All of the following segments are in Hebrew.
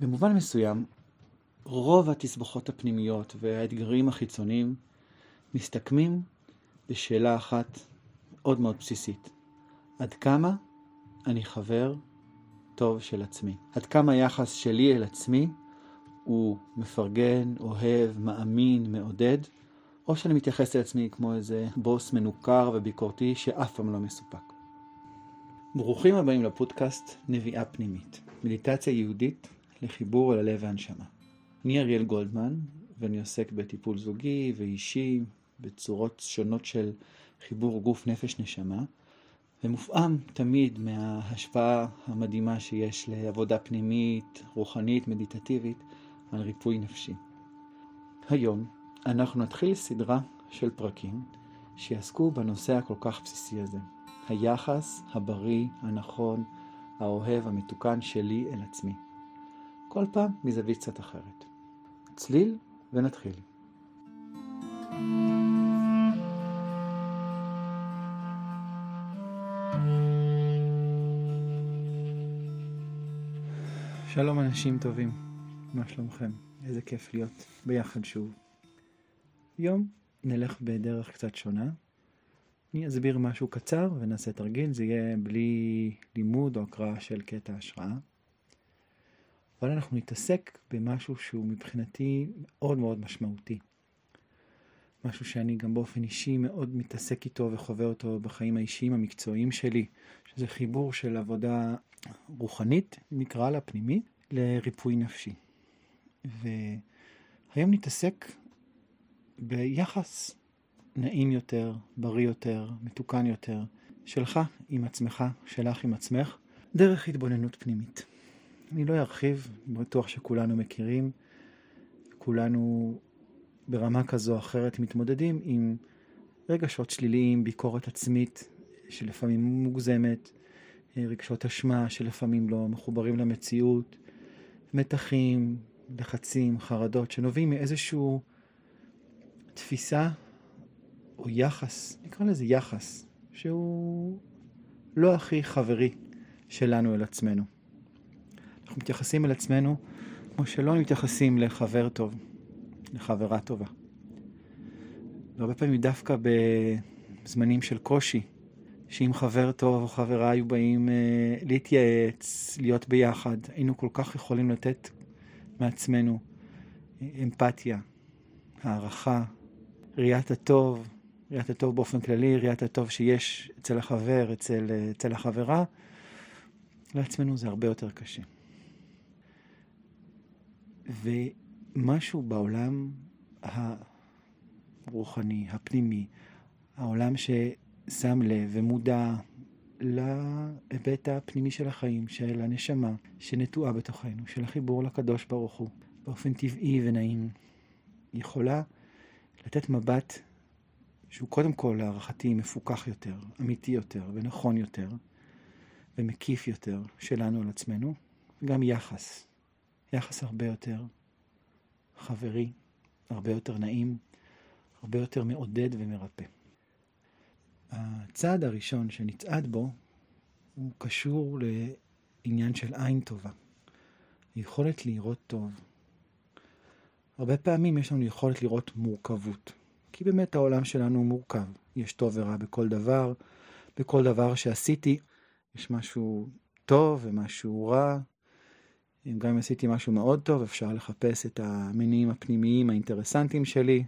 במובן מסוים, רוב התסבוכות הפנימיות והאתגרים החיצוניים מסתכמים בשאלה אחת מאוד מאוד בסיסית. עד כמה אני חבר טוב של עצמי? עד כמה היחס שלי אל עצמי הוא מפרגן, אוהב, מאמין, מעודד, או שאני מתייחס לעצמי כמו איזה בוס מנוכר וביקורתי שאף פעם לא מסופק. ברוכים הבאים לפודקאסט נביאה פנימית, מדיטציה יהודית לחיבור אל הלב והנשמה. אני אריאל גולדמן, ואני עוסק בטיפול זוגי ואישי, בצורות שונות של חיבור גוף נפש נשמה, ומופעם תמיד מההשפעה המדהימה שיש לעבודה פנימית, רוחנית, מדיטטיבית, על ריפוי נפשי. היום אנחנו נתחיל סדרה של פרקים שיעסקו בנושא הכל כך בסיסי הזה, היחס הבריא, הנכון, האוהב, המתוקן שלי אל עצמי. כל פעם מזווית קצת אחרת. צליל ונתחיל. שלום אנשים טובים, מה שלומכם? איזה כיף להיות ביחד שוב. היום נלך בדרך קצת שונה. אני אסביר משהו קצר ונעשה תרגיל, זה יהיה בלי לימוד או הקראה של קטע השראה. אבל אנחנו נתעסק במשהו שהוא מבחינתי מאוד מאוד משמעותי. משהו שאני גם באופן אישי מאוד מתעסק איתו וחווה אותו בחיים האישיים המקצועיים שלי, שזה חיבור של עבודה רוחנית, נקרא לה פנימית, לריפוי נפשי. והיום נתעסק ביחס נעים יותר, בריא יותר, מתוקן יותר, שלך עם עצמך, שלך עם עצמך, דרך התבוננות פנימית. אני לא ארחיב, בטוח שכולנו מכירים, כולנו ברמה כזו או אחרת מתמודדים עם רגשות שליליים, ביקורת עצמית שלפעמים מוגזמת, רגשות אשמה שלפעמים לא מחוברים למציאות, מתחים, לחצים, חרדות, שנובעים מאיזשהו תפיסה או יחס, נקרא לזה יחס, שהוא לא הכי חברי שלנו אל עצמנו. אנחנו מתייחסים אל עצמנו כמו שלא מתייחסים לחבר טוב, לחברה טובה. והרבה פעמים דווקא בזמנים של קושי, שאם חבר טוב או חברה היו באים אה, להתייעץ, להיות ביחד, היינו כל כך יכולים לתת מעצמנו אה, אמפתיה, הערכה, ראיית הטוב, ראיית הטוב באופן כללי, ראיית הטוב שיש אצל החבר, אצל, אצל החברה, לעצמנו זה הרבה יותר קשה. ומשהו בעולם הרוחני, הפנימי, העולם ששם לב ומודע להיבט הפנימי של החיים, של הנשמה שנטועה בתוכנו, של החיבור לקדוש ברוך הוא, באופן טבעי ונעים, יכולה לתת מבט שהוא קודם כל להערכתי מפוקח יותר, אמיתי יותר ונכון יותר ומקיף יותר שלנו על עצמנו, וגם יחס, יחס הרבה יותר חברי, הרבה יותר נעים, הרבה יותר מעודד ומרפא. הצעד הראשון שנצעד בו הוא קשור לעניין של עין טובה, יכולת לראות טוב, הרבה פעמים יש לנו יכולת לראות מורכבות. כי באמת העולם שלנו הוא מורכב. יש טוב ורע בכל דבר. בכל דבר שעשיתי יש משהו טוב ומשהו רע. גם אם עשיתי משהו מאוד טוב, אפשר לחפש את המניעים הפנימיים האינטרסנטיים שלי.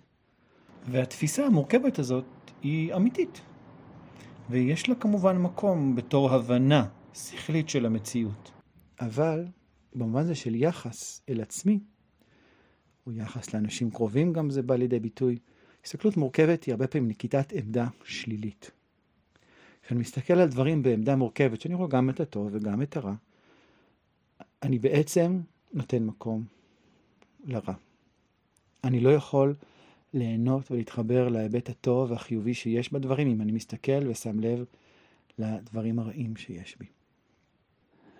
והתפיסה המורכבת הזאת היא אמיתית. ויש לה כמובן מקום בתור הבנה שכלית של המציאות. אבל במובן הזה של יחס אל עצמי, או יחס לאנשים קרובים גם זה בא לידי ביטוי. הסתכלות מורכבת היא הרבה פעמים נקיטת עמדה שלילית. כשאני מסתכל על דברים בעמדה מורכבת, שאני רואה גם את הטוב וגם את הרע, אני בעצם נותן מקום לרע. אני לא יכול ליהנות ולהתחבר להיבט הטוב והחיובי שיש בדברים אם אני מסתכל ושם לב לדברים הרעים שיש בי.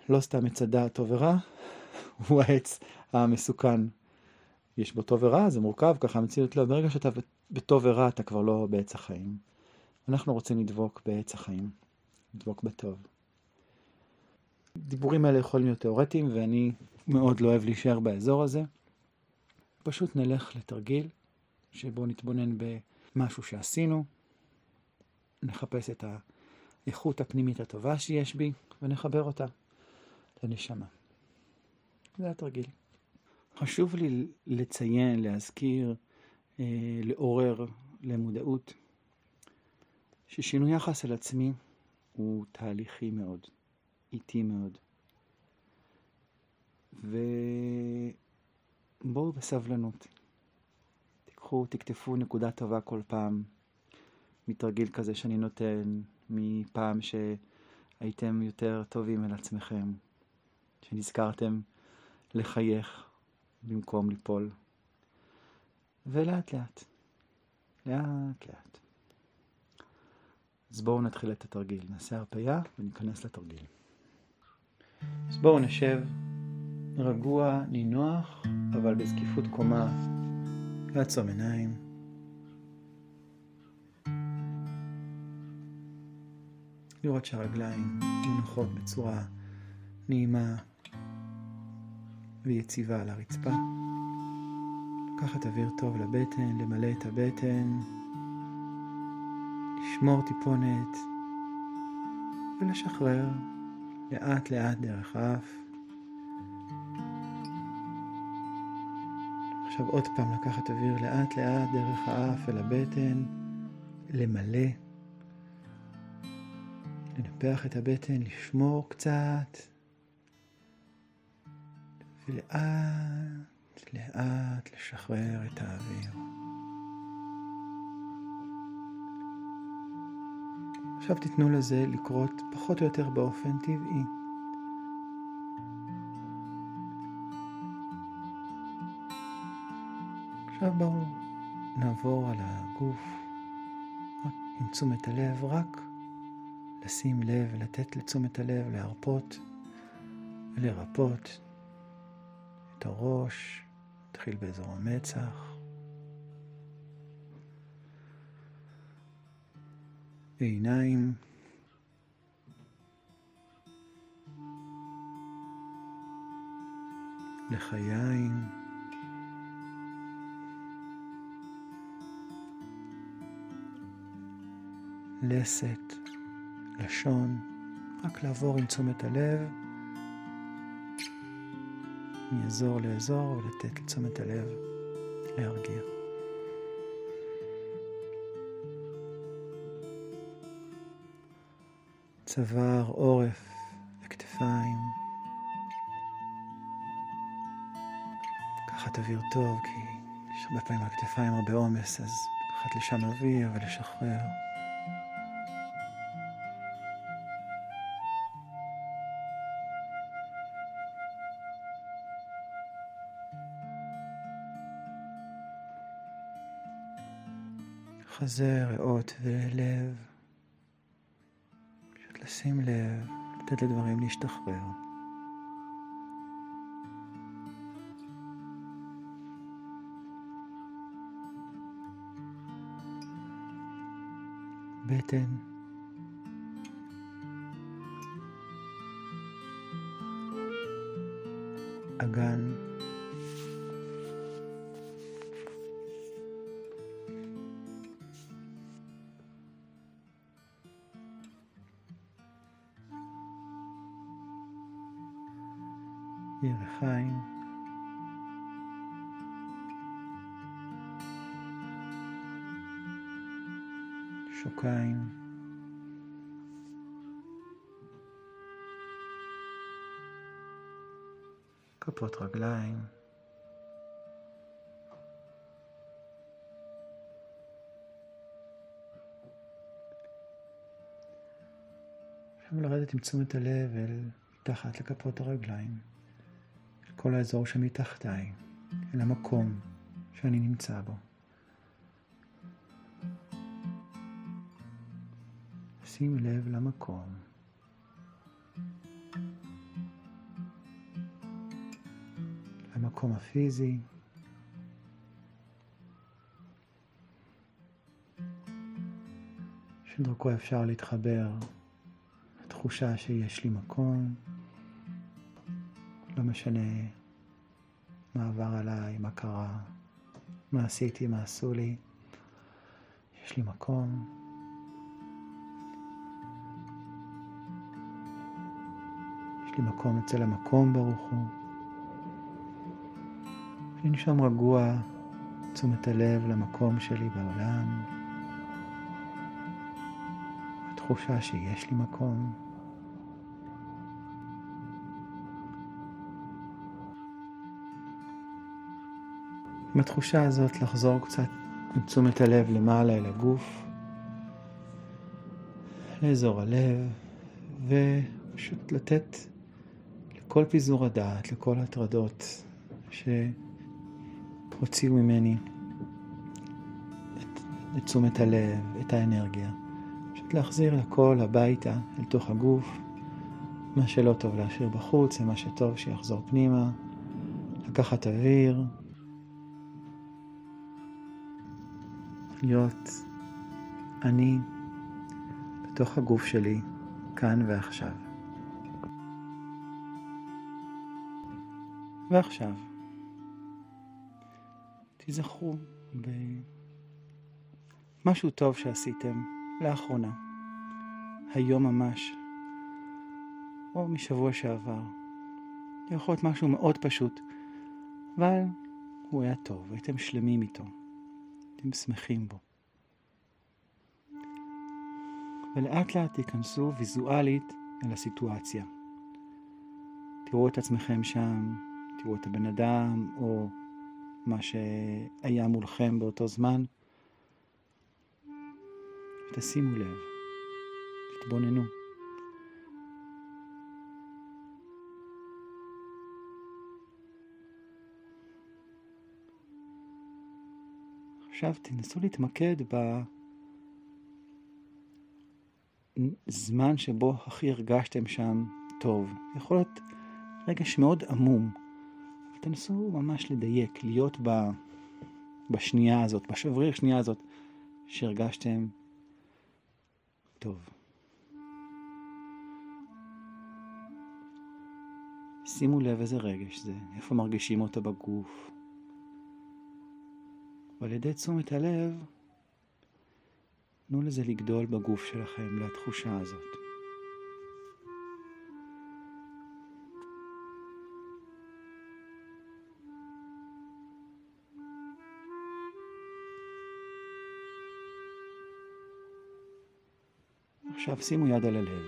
לא סתם מצדה טוב ורע, הוא העץ המסוכן יש בו טוב ורע, זה מורכב, ככה המציאות לא. ברגע שאתה בטוב ורע, אתה כבר לא בעץ החיים. אנחנו רוצים לדבוק בעץ החיים, לדבוק בטוב. דיבורים האלה יכולים להיות תיאורטיים, ואני מאוד לא אוהב להישאר באזור הזה. פשוט נלך לתרגיל שבו נתבונן במשהו שעשינו, נחפש את האיכות הפנימית הטובה שיש בי ונחבר אותה לנשמה. זה התרגיל. חשוב לי לציין, להזכיר, אה, לעורר למודעות, ששינוי יחס אל עצמי הוא תהליכי מאוד, איטי מאוד. ובואו בסבלנות. תיקחו, תקטפו נקודה טובה כל פעם מתרגיל כזה שאני נותן, מפעם שהייתם יותר טובים אל עצמכם, שנזכרתם לחייך במקום ליפול. ולאט לאט, לאט לאט. אז בואו נתחיל את התרגיל. נעשה הרפייה וניכנס לתרגיל. אז בואו נשב. רגוע, נינוח, אבל בזקיפות קומה, לעצום עיניים. לראות שהרגליים מונחות בצורה נעימה ויציבה על הרצפה. לקחת אוויר טוב לבטן, למלא את הבטן, לשמור טיפונת. ולשחרר לאט לאט דרך האף. עכשיו עוד פעם לקחת אוויר לאט לאט דרך האף אל הבטן, למלא, לנפח את הבטן, לשמור קצת, ולאט לאט לשחרר את האוויר. עכשיו תיתנו לזה לקרות פחות או יותר באופן טבעי. עכשיו בואו נעבור על הגוף עם תשומת הלב, רק לשים לב, לתת לתשומת הלב להרפות ולרפות את הראש, נתחיל באזור המצח. עיניים. לחיים. לסת, לשון, רק לעבור עם תשומת הלב מאזור לאזור ולתת לתשומת הלב להרגיע. צוואר, עורף וכתפיים. לקחת אוויר טוב, כי יש הרבה פעמים על הכתפיים הרבה עומס, אז לקחת לשם אוויר ולשחרר. חזה, ריאות ולב. לשים לב, לתת לדברים להשתחרר. בטן. כפות רגליים. עכשיו לרדת עם תשומת הלב אל מתחת לכפות הרגליים. כל האזור שמתחתיי, אל המקום שאני נמצא בו. שים לב למקום. למקום הפיזי. שדרכו אפשר להתחבר לתחושה שיש לי מקום. לא משנה מה עבר עליי, מה קרה, מה עשיתי, מה עשו לי. יש לי מקום. יש לי מקום אצל המקום ברוך הוא. לנשום רגוע תשומת הלב למקום שלי בעולם. התחושה שיש לי מקום. עם התחושה הזאת לחזור קצת עם תשומת הלב למעלה אל הגוף, לאזור הלב, ופשוט לתת לכל פיזור הדעת, לכל הטרדות שהוציאו ממני את, את תשומת הלב, את האנרגיה. פשוט להחזיר הכל הביתה, אל תוך הגוף. מה שלא טוב להשאיר בחוץ, ומה שטוב שיחזור פנימה. לקחת אוויר, להיות אני בתוך הגוף שלי, כאן ועכשיו. ועכשיו, תיזכרו במשהו טוב שעשיתם לאחרונה, היום ממש, או משבוע שעבר. יכול להיות משהו מאוד פשוט, אבל הוא היה טוב, הייתם שלמים איתו. אתם שמחים בו. ולאט לאט תיכנסו ויזואלית אל הסיטואציה. תראו את עצמכם שם, תראו את הבן אדם או מה שהיה מולכם באותו זמן. תשימו לב, תתבוננו. עכשיו תנסו להתמקד בזמן שבו הכי הרגשתם שם טוב. יכול להיות רגש מאוד עמום, תנסו ממש לדייק, להיות ב... בשנייה הזאת, בשבריר שנייה הזאת שהרגשתם טוב. שימו לב איזה רגש זה, איפה מרגישים אותו בגוף. ועל ידי תשומת הלב, תנו לזה לגדול בגוף שלכם, לתחושה הזאת. עכשיו שימו יד על הלב.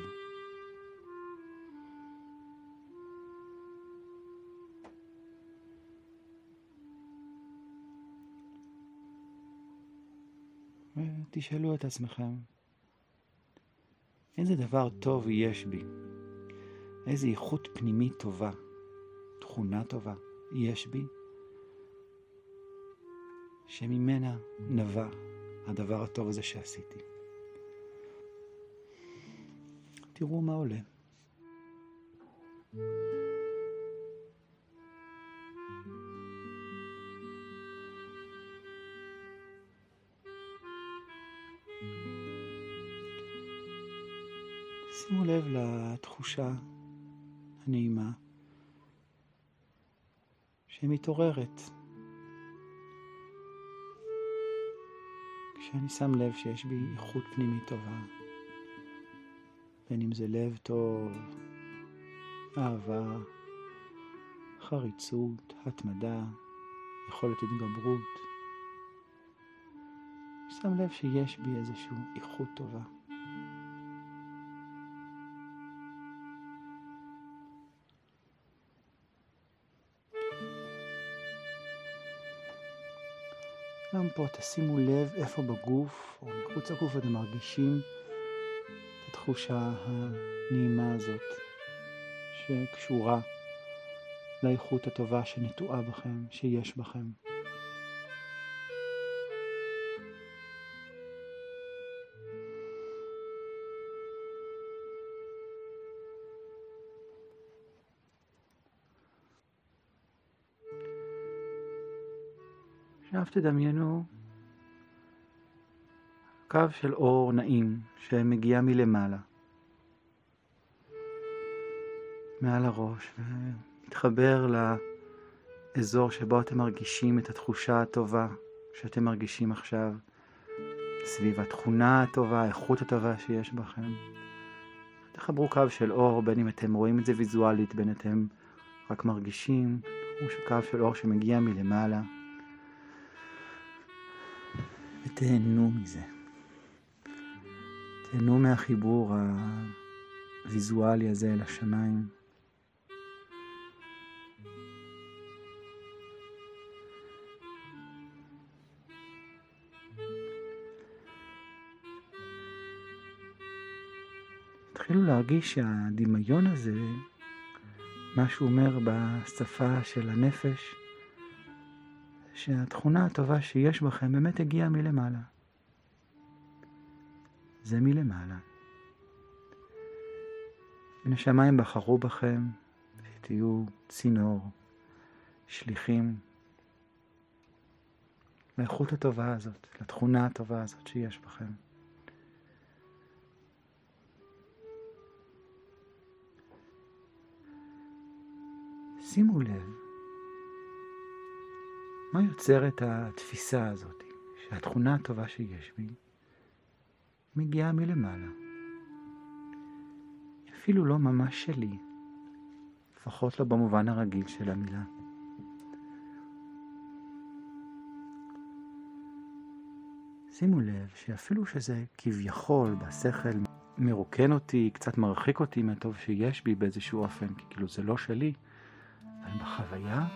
תשאלו את עצמכם, איזה דבר טוב יש בי? איזה איכות פנימית טובה, תכונה טובה יש בי, שממנה נבע הדבר הטוב הזה שעשיתי. תראו מה עולה. שימו לב לתחושה הנעימה שמתעוררת כשאני שם לב שיש בי איכות פנימית טובה, בין אם זה לב טוב, אהבה, חריצות, התמדה, יכולת התגברות. שם לב שיש בי איזושהי איכות טובה. גם פה תשימו לב איפה בגוף או מחוץ לגוף אתם מרגישים התחושה הנעימה הזאת שקשורה לאיכות הטובה שנטועה בכם, שיש בכם. עכשיו תדמיינו קו של אור נעים שמגיע מלמעלה, מעל הראש, להתחבר לאזור שבו אתם מרגישים את התחושה הטובה שאתם מרגישים עכשיו, סביב התכונה הטובה, האיכות הטובה שיש בכם. תחברו קו של אור, בין אם אתם רואים את זה ויזואלית, בין אתם רק מרגישים, הוא קו של אור שמגיע מלמעלה. ותהנו מזה. תהנו מהחיבור הוויזואלי הזה אל השמיים. תתחילו להרגיש שהדמיון הזה, מה שהוא אומר בשפה של הנפש, שהתכונה הטובה שיש בכם באמת הגיעה מלמעלה. זה מלמעלה. מן השמיים בחרו בכם, שתהיו צינור, שליחים לאיכות הטובה הזאת, לתכונה הטובה הזאת שיש בכם. שימו לב, מה יוצר את התפיסה הזאת, שהתכונה הטובה שיש בי מגיעה מלמעלה. אפילו לא ממש שלי, לפחות לא במובן הרגיל של המילה. שימו לב שאפילו שזה כביכול בשכל מרוקן אותי, קצת מרחיק אותי מהטוב שיש בי באיזשהו אופן, כי כאילו זה לא שלי, אבל בחוויה,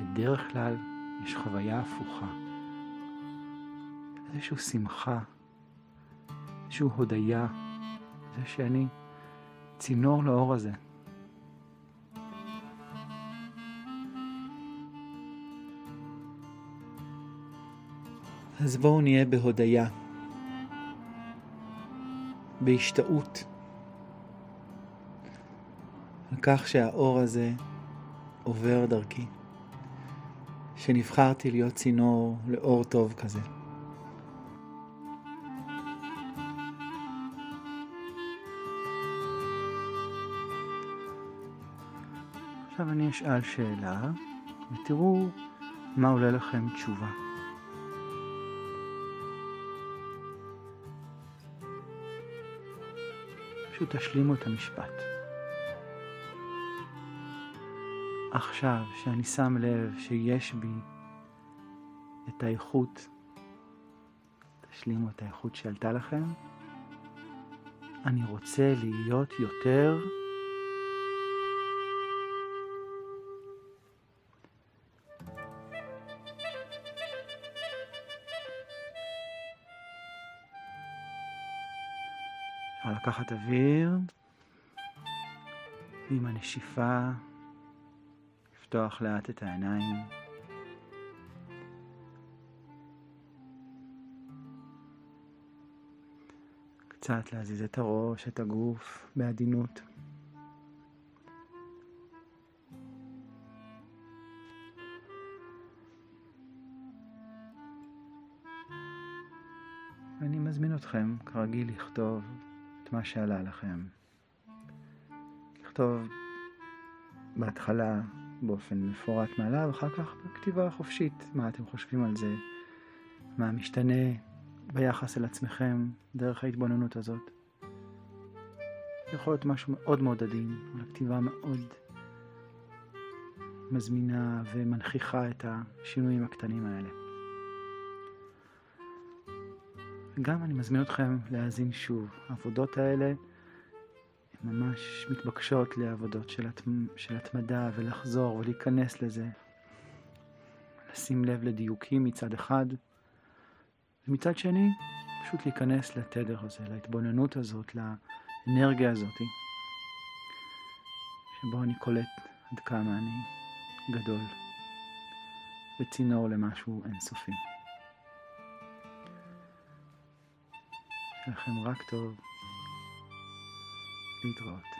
בדרך כלל יש חוויה הפוכה. איזושהי שמחה, איזושהי הודיה, זה שאני צינור לאור הזה. אז בואו נהיה בהודיה, בהשתאות, על כך שהאור הזה עובר דרכי, שנבחרתי להיות צינור לאור טוב כזה. עכשיו אני אשאל שאלה, ותראו מה עולה לכם תשובה. פשוט תשלימו את המשפט. עכשיו שאני שם לב שיש בי את האיכות, תשלימו את האיכות שעלתה לכם, אני רוצה להיות יותר אפשר לקחת אוויר, ועם הנשיפה לפתוח לאט את העיניים. קצת להזיז את הראש, את הגוף, בעדינות. ואני מזמין אתכם, כרגיל, לכתוב מה שעלה לכם. לכתוב בהתחלה באופן מפורט מעליו, אחר כך בכתיבה חופשית, מה אתם חושבים על זה, מה משתנה ביחס אל עצמכם דרך ההתבוננות הזאת. יכול להיות משהו מאוד מאוד עדין, אבל כתיבה מאוד מזמינה ומנכיחה את השינויים הקטנים האלה. וגם אני מזמין אתכם להאזין שוב. העבודות האלה ממש מתבקשות לעבודות של, הת... של התמדה ולחזור ולהיכנס לזה. לשים לב לדיוקים מצד אחד, ומצד שני, פשוט להיכנס לתדר הזה, להתבוננות הזאת, לאנרגיה הזאת, שבו אני קולט עד כמה אני גדול וצינור למשהו אינסופי. לכם רק טוב להתראות.